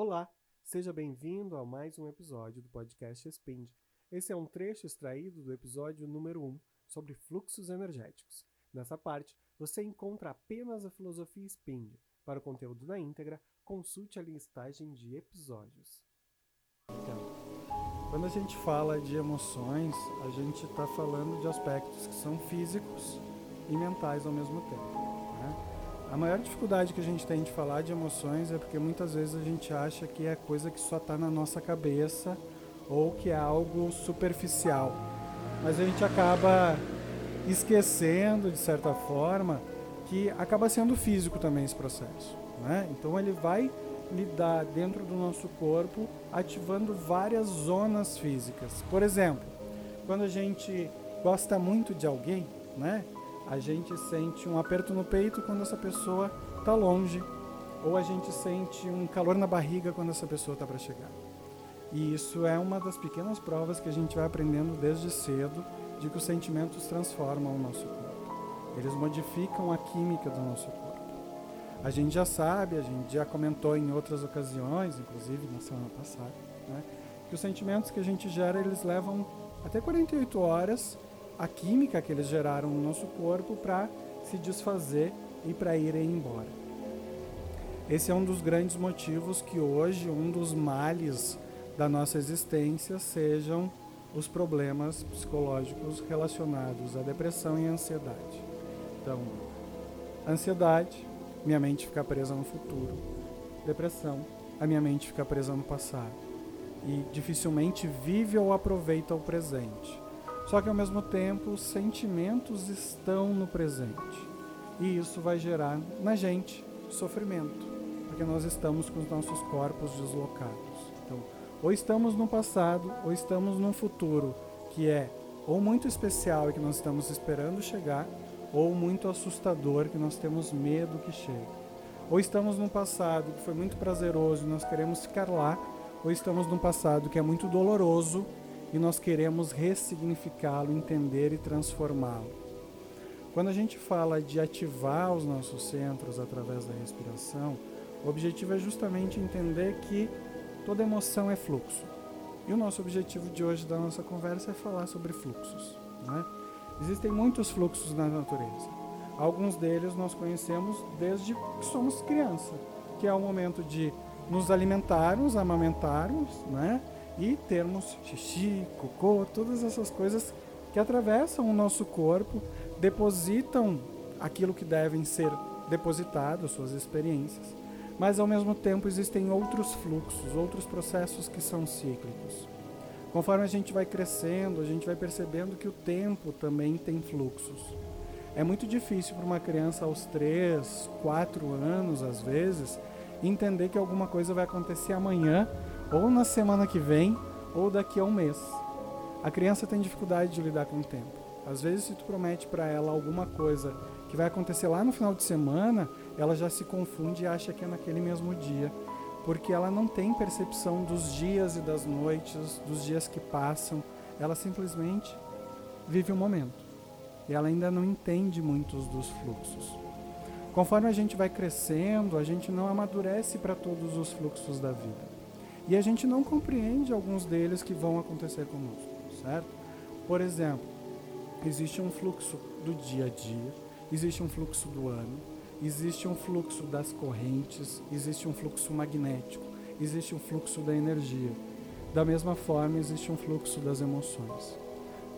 Olá, seja bem-vindo a mais um episódio do podcast Spend. Esse é um trecho extraído do episódio número 1 sobre fluxos energéticos. Nessa parte, você encontra apenas a filosofia Spend. Para o conteúdo na íntegra, consulte a listagem de episódios. Então, quando a gente fala de emoções, a gente está falando de aspectos que são físicos e mentais ao mesmo tempo. Né? A maior dificuldade que a gente tem de falar de emoções é porque muitas vezes a gente acha que é coisa que só está na nossa cabeça ou que é algo superficial. Mas a gente acaba esquecendo, de certa forma, que acaba sendo físico também esse processo. Né? Então ele vai lidar dentro do nosso corpo, ativando várias zonas físicas. Por exemplo, quando a gente gosta muito de alguém, né? A gente sente um aperto no peito quando essa pessoa está longe, ou a gente sente um calor na barriga quando essa pessoa está para chegar. E isso é uma das pequenas provas que a gente vai aprendendo desde cedo de que os sentimentos transformam o nosso corpo. Eles modificam a química do nosso corpo. A gente já sabe, a gente já comentou em outras ocasiões, inclusive na semana passada, né, que os sentimentos que a gente gera, eles levam até 48 horas a química que eles geraram no nosso corpo para se desfazer e para irem embora. Esse é um dos grandes motivos que hoje um dos males da nossa existência sejam os problemas psicológicos relacionados à depressão e ansiedade. Então, ansiedade, minha mente fica presa no futuro. Depressão, a minha mente fica presa no passado. E dificilmente vive ou aproveita o presente. Só que ao mesmo tempo, os sentimentos estão no presente. E isso vai gerar na gente sofrimento, porque nós estamos com os nossos corpos deslocados. Então, ou estamos no passado, ou estamos num futuro que é ou muito especial e que nós estamos esperando chegar, ou muito assustador que nós temos medo que chegue. Ou estamos num passado que foi muito prazeroso e nós queremos ficar lá, ou estamos num passado que é muito doloroso e nós queremos ressignificá-lo, entender e transformá-lo. Quando a gente fala de ativar os nossos centros através da respiração, o objetivo é justamente entender que toda emoção é fluxo. E o nosso objetivo de hoje da nossa conversa é falar sobre fluxos. Né? Existem muitos fluxos na natureza. Alguns deles nós conhecemos desde que somos criança, que é o momento de nos alimentarmos, amamentarmos, né? E termos xixi, cocô, todas essas coisas que atravessam o nosso corpo, depositam aquilo que devem ser depositados, suas experiências. Mas ao mesmo tempo existem outros fluxos, outros processos que são cíclicos. Conforme a gente vai crescendo, a gente vai percebendo que o tempo também tem fluxos. É muito difícil para uma criança aos 3, 4 anos, às vezes, entender que alguma coisa vai acontecer amanhã ou na semana que vem, ou daqui a um mês. A criança tem dificuldade de lidar com o tempo. Às vezes, se tu promete para ela alguma coisa que vai acontecer lá no final de semana, ela já se confunde e acha que é naquele mesmo dia, porque ela não tem percepção dos dias e das noites, dos dias que passam. Ela simplesmente vive o momento. E ela ainda não entende muitos dos fluxos. Conforme a gente vai crescendo, a gente não amadurece para todos os fluxos da vida. E a gente não compreende alguns deles que vão acontecer conosco, certo? Por exemplo, existe um fluxo do dia a dia, existe um fluxo do ano, existe um fluxo das correntes, existe um fluxo magnético, existe um fluxo da energia. Da mesma forma, existe um fluxo das emoções.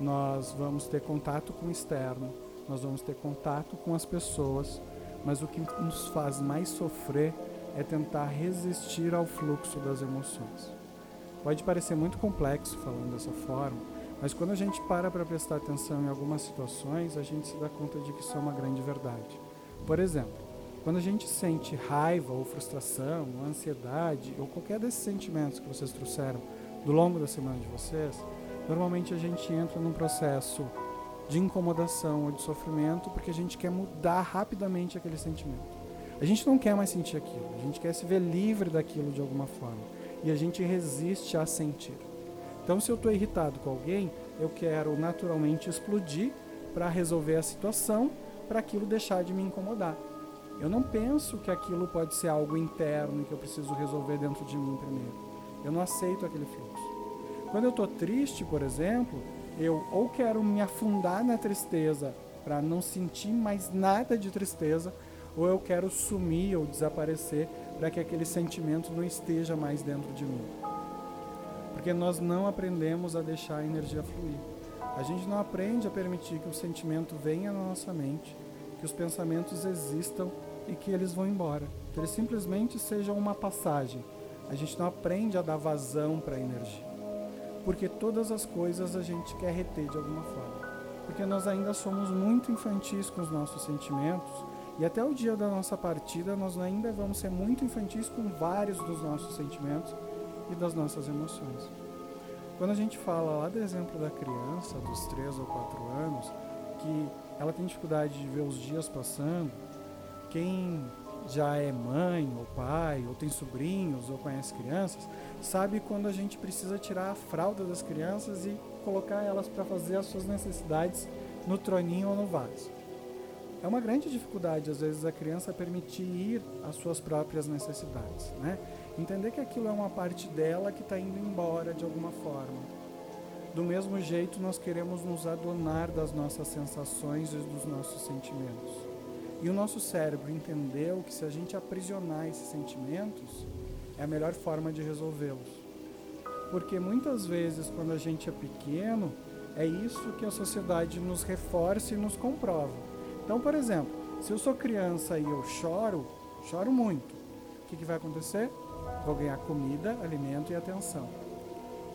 Nós vamos ter contato com o externo, nós vamos ter contato com as pessoas, mas o que nos faz mais sofrer é tentar resistir ao fluxo das emoções. Pode parecer muito complexo falando dessa forma, mas quando a gente para para prestar atenção em algumas situações, a gente se dá conta de que isso é uma grande verdade. Por exemplo, quando a gente sente raiva ou frustração, ou ansiedade, ou qualquer desses sentimentos que vocês trouxeram do longo da semana de vocês, normalmente a gente entra num processo de incomodação ou de sofrimento porque a gente quer mudar rapidamente aquele sentimento. A gente não quer mais sentir aquilo, a gente quer se ver livre daquilo de alguma forma. E a gente resiste a sentir. Então, se eu estou irritado com alguém, eu quero naturalmente explodir para resolver a situação, para aquilo deixar de me incomodar. Eu não penso que aquilo pode ser algo interno que eu preciso resolver dentro de mim primeiro. Eu não aceito aquele fluxo. Quando eu estou triste, por exemplo, eu ou quero me afundar na tristeza para não sentir mais nada de tristeza, ou eu quero sumir ou desaparecer para que aquele sentimento não esteja mais dentro de mim. Porque nós não aprendemos a deixar a energia fluir. A gente não aprende a permitir que o sentimento venha na nossa mente, que os pensamentos existam e que eles vão embora. Que eles simplesmente sejam uma passagem. A gente não aprende a dar vazão para a energia. Porque todas as coisas a gente quer reter de alguma forma. Porque nós ainda somos muito infantis com os nossos sentimentos e até o dia da nossa partida nós ainda vamos ser muito infantis com vários dos nossos sentimentos e das nossas emoções. Quando a gente fala lá do exemplo da criança, dos 3 ou 4 anos, que ela tem dificuldade de ver os dias passando, quem já é mãe ou pai, ou tem sobrinhos, ou conhece crianças, sabe quando a gente precisa tirar a fralda das crianças e colocar elas para fazer as suas necessidades no troninho ou no vaso. É uma grande dificuldade, às vezes, a criança permitir ir às suas próprias necessidades. Né? Entender que aquilo é uma parte dela que está indo embora de alguma forma. Do mesmo jeito, nós queremos nos adonar das nossas sensações e dos nossos sentimentos. E o nosso cérebro entendeu que se a gente aprisionar esses sentimentos, é a melhor forma de resolvê-los. Porque muitas vezes, quando a gente é pequeno, é isso que a sociedade nos reforça e nos comprova. Então, por exemplo, se eu sou criança e eu choro, choro muito, o que, que vai acontecer? Vou ganhar comida, alimento e atenção.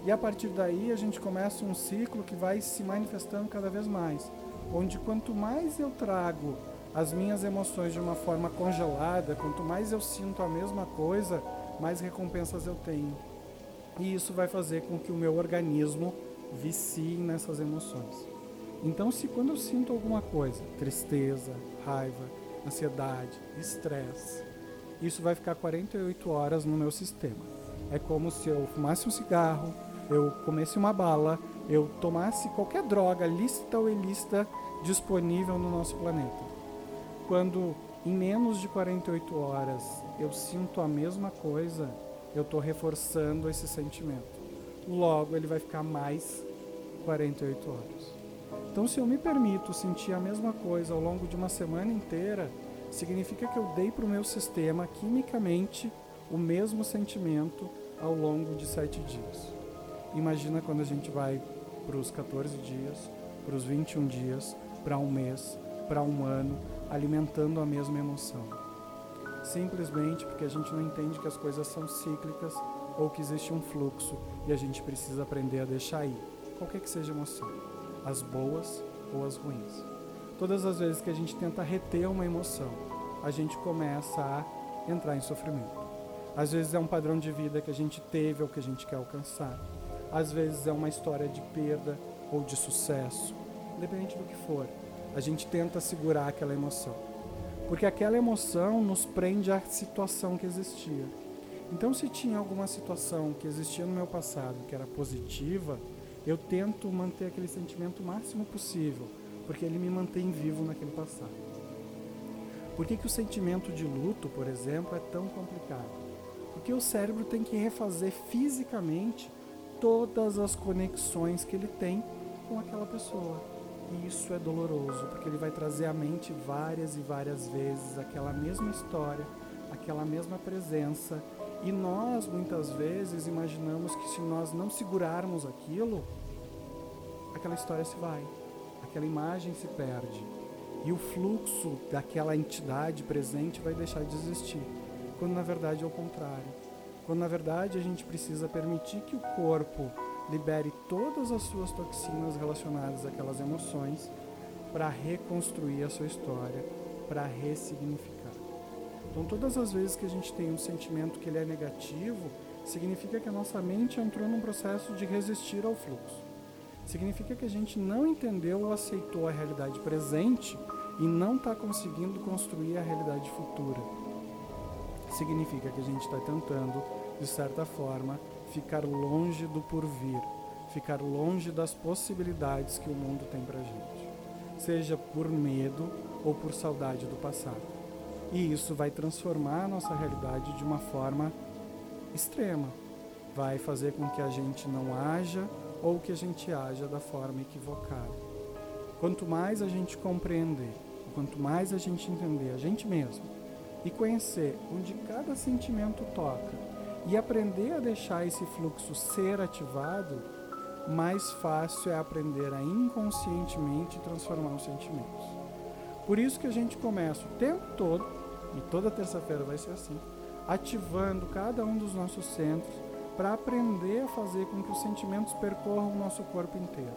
E a partir daí a gente começa um ciclo que vai se manifestando cada vez mais, onde quanto mais eu trago as minhas emoções de uma forma congelada, quanto mais eu sinto a mesma coisa, mais recompensas eu tenho. E isso vai fazer com que o meu organismo vicie nessas emoções. Então, se quando eu sinto alguma coisa, tristeza, raiva, ansiedade, estresse, isso vai ficar 48 horas no meu sistema. É como se eu fumasse um cigarro, eu comesse uma bala, eu tomasse qualquer droga, lícita ou ilícita, disponível no nosso planeta quando em menos de 48 horas eu sinto a mesma coisa, eu estou reforçando esse sentimento. Logo, ele vai ficar mais 48 horas. Então, se eu me permito sentir a mesma coisa ao longo de uma semana inteira, significa que eu dei para o meu sistema quimicamente o mesmo sentimento ao longo de sete dias. Imagina quando a gente vai para os 14 dias, para os 21 dias, para um mês, para um ano, alimentando a mesma emoção. Simplesmente porque a gente não entende que as coisas são cíclicas ou que existe um fluxo e a gente precisa aprender a deixar ir, qualquer que seja a emoção, as boas ou as ruins. Todas as vezes que a gente tenta reter uma emoção, a gente começa a entrar em sofrimento. Às vezes é um padrão de vida que a gente teve ou que a gente quer alcançar. Às vezes é uma história de perda ou de sucesso, independente do que for a gente tenta segurar aquela emoção. Porque aquela emoção nos prende à situação que existia. Então, se tinha alguma situação que existia no meu passado que era positiva, eu tento manter aquele sentimento o máximo possível, porque ele me mantém vivo naquele passado. Por que, que o sentimento de luto, por exemplo, é tão complicado? Porque o cérebro tem que refazer fisicamente todas as conexões que ele tem com aquela pessoa. E isso é doloroso, porque ele vai trazer à mente várias e várias vezes aquela mesma história, aquela mesma presença. E nós, muitas vezes, imaginamos que se nós não segurarmos aquilo, aquela história se vai, aquela imagem se perde. E o fluxo daquela entidade presente vai deixar de existir. Quando na verdade é o contrário. Quando na verdade a gente precisa permitir que o corpo libere todas as suas toxinas relacionadas àquelas emoções para reconstruir a sua história, para ressignificar. Então, todas as vezes que a gente tem um sentimento que ele é negativo, significa que a nossa mente entrou num processo de resistir ao fluxo. Significa que a gente não entendeu ou aceitou a realidade presente e não está conseguindo construir a realidade futura. Significa que a gente está tentando, de certa forma, ficar longe do porvir, ficar longe das possibilidades que o mundo tem para gente, seja por medo ou por saudade do passado. E isso vai transformar a nossa realidade de uma forma extrema. Vai fazer com que a gente não haja ou que a gente haja da forma equivocada. Quanto mais a gente compreender, quanto mais a gente entender a gente mesmo e conhecer onde cada sentimento toca e aprender a deixar esse fluxo ser ativado, mais fácil é aprender a inconscientemente transformar os sentimentos. Por isso que a gente começa o tempo todo, e toda terça-feira vai ser assim, ativando cada um dos nossos centros para aprender a fazer com que os sentimentos percorram o nosso corpo inteiro.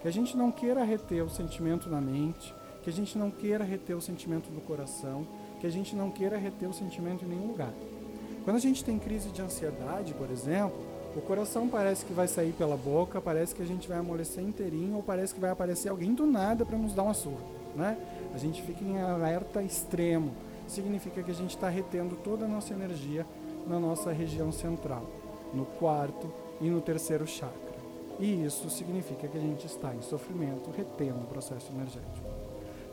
Que a gente não queira reter o sentimento na mente, que a gente não queira reter o sentimento no coração, que a gente não queira reter o sentimento em nenhum lugar. Quando a gente tem crise de ansiedade, por exemplo, o coração parece que vai sair pela boca, parece que a gente vai amolecer inteirinho ou parece que vai aparecer alguém do nada para nos dar uma surra, né? A gente fica em alerta extremo. Significa que a gente está retendo toda a nossa energia na nossa região central, no quarto e no terceiro chakra. E isso significa que a gente está em sofrimento, retendo o processo energético.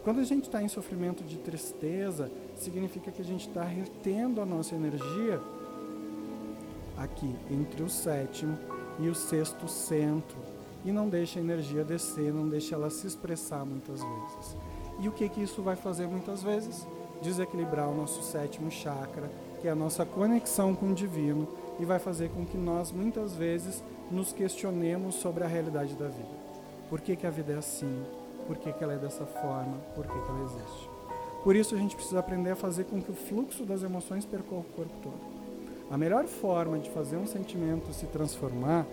Quando a gente está em sofrimento de tristeza, significa que a gente está retendo a nossa energia aqui entre o sétimo e o sexto centro e não deixa a energia descer, não deixa ela se expressar muitas vezes. E o que que isso vai fazer muitas vezes? Desequilibrar o nosso sétimo chakra, que é a nossa conexão com o divino, e vai fazer com que nós muitas vezes nos questionemos sobre a realidade da vida. Por que, que a vida é assim? Por que, que ela é dessa forma? Por que, que ela existe? Por isso a gente precisa aprender a fazer com que o fluxo das emoções percorra o corpo todo. A melhor forma de fazer um sentimento se transformar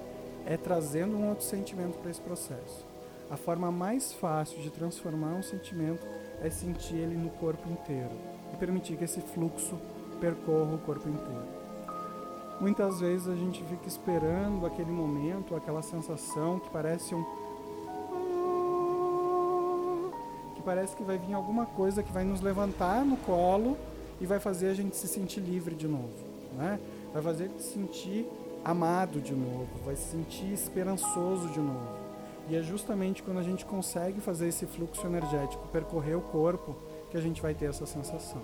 é trazendo um outro sentimento para esse processo. A forma mais fácil de transformar um sentimento é sentir ele no corpo inteiro e permitir que esse fluxo percorra o corpo inteiro. Muitas vezes a gente fica esperando aquele momento, aquela sensação que parece um que parece que vai vir alguma coisa que vai nos levantar no colo e vai fazer a gente se sentir livre de novo, né? Vai fazer se sentir amado de novo, vai se sentir esperançoso de novo. E é justamente quando a gente consegue fazer esse fluxo energético percorrer o corpo que a gente vai ter essa sensação.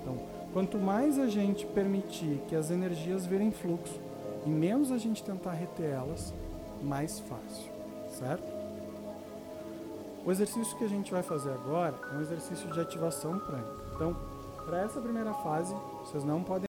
Então, Quanto mais a gente permitir que as energias virem fluxo e menos a gente tentar reter elas, mais fácil, certo? O exercício que a gente vai fazer agora é um exercício de ativação prânica. Então, para essa primeira fase, vocês não podem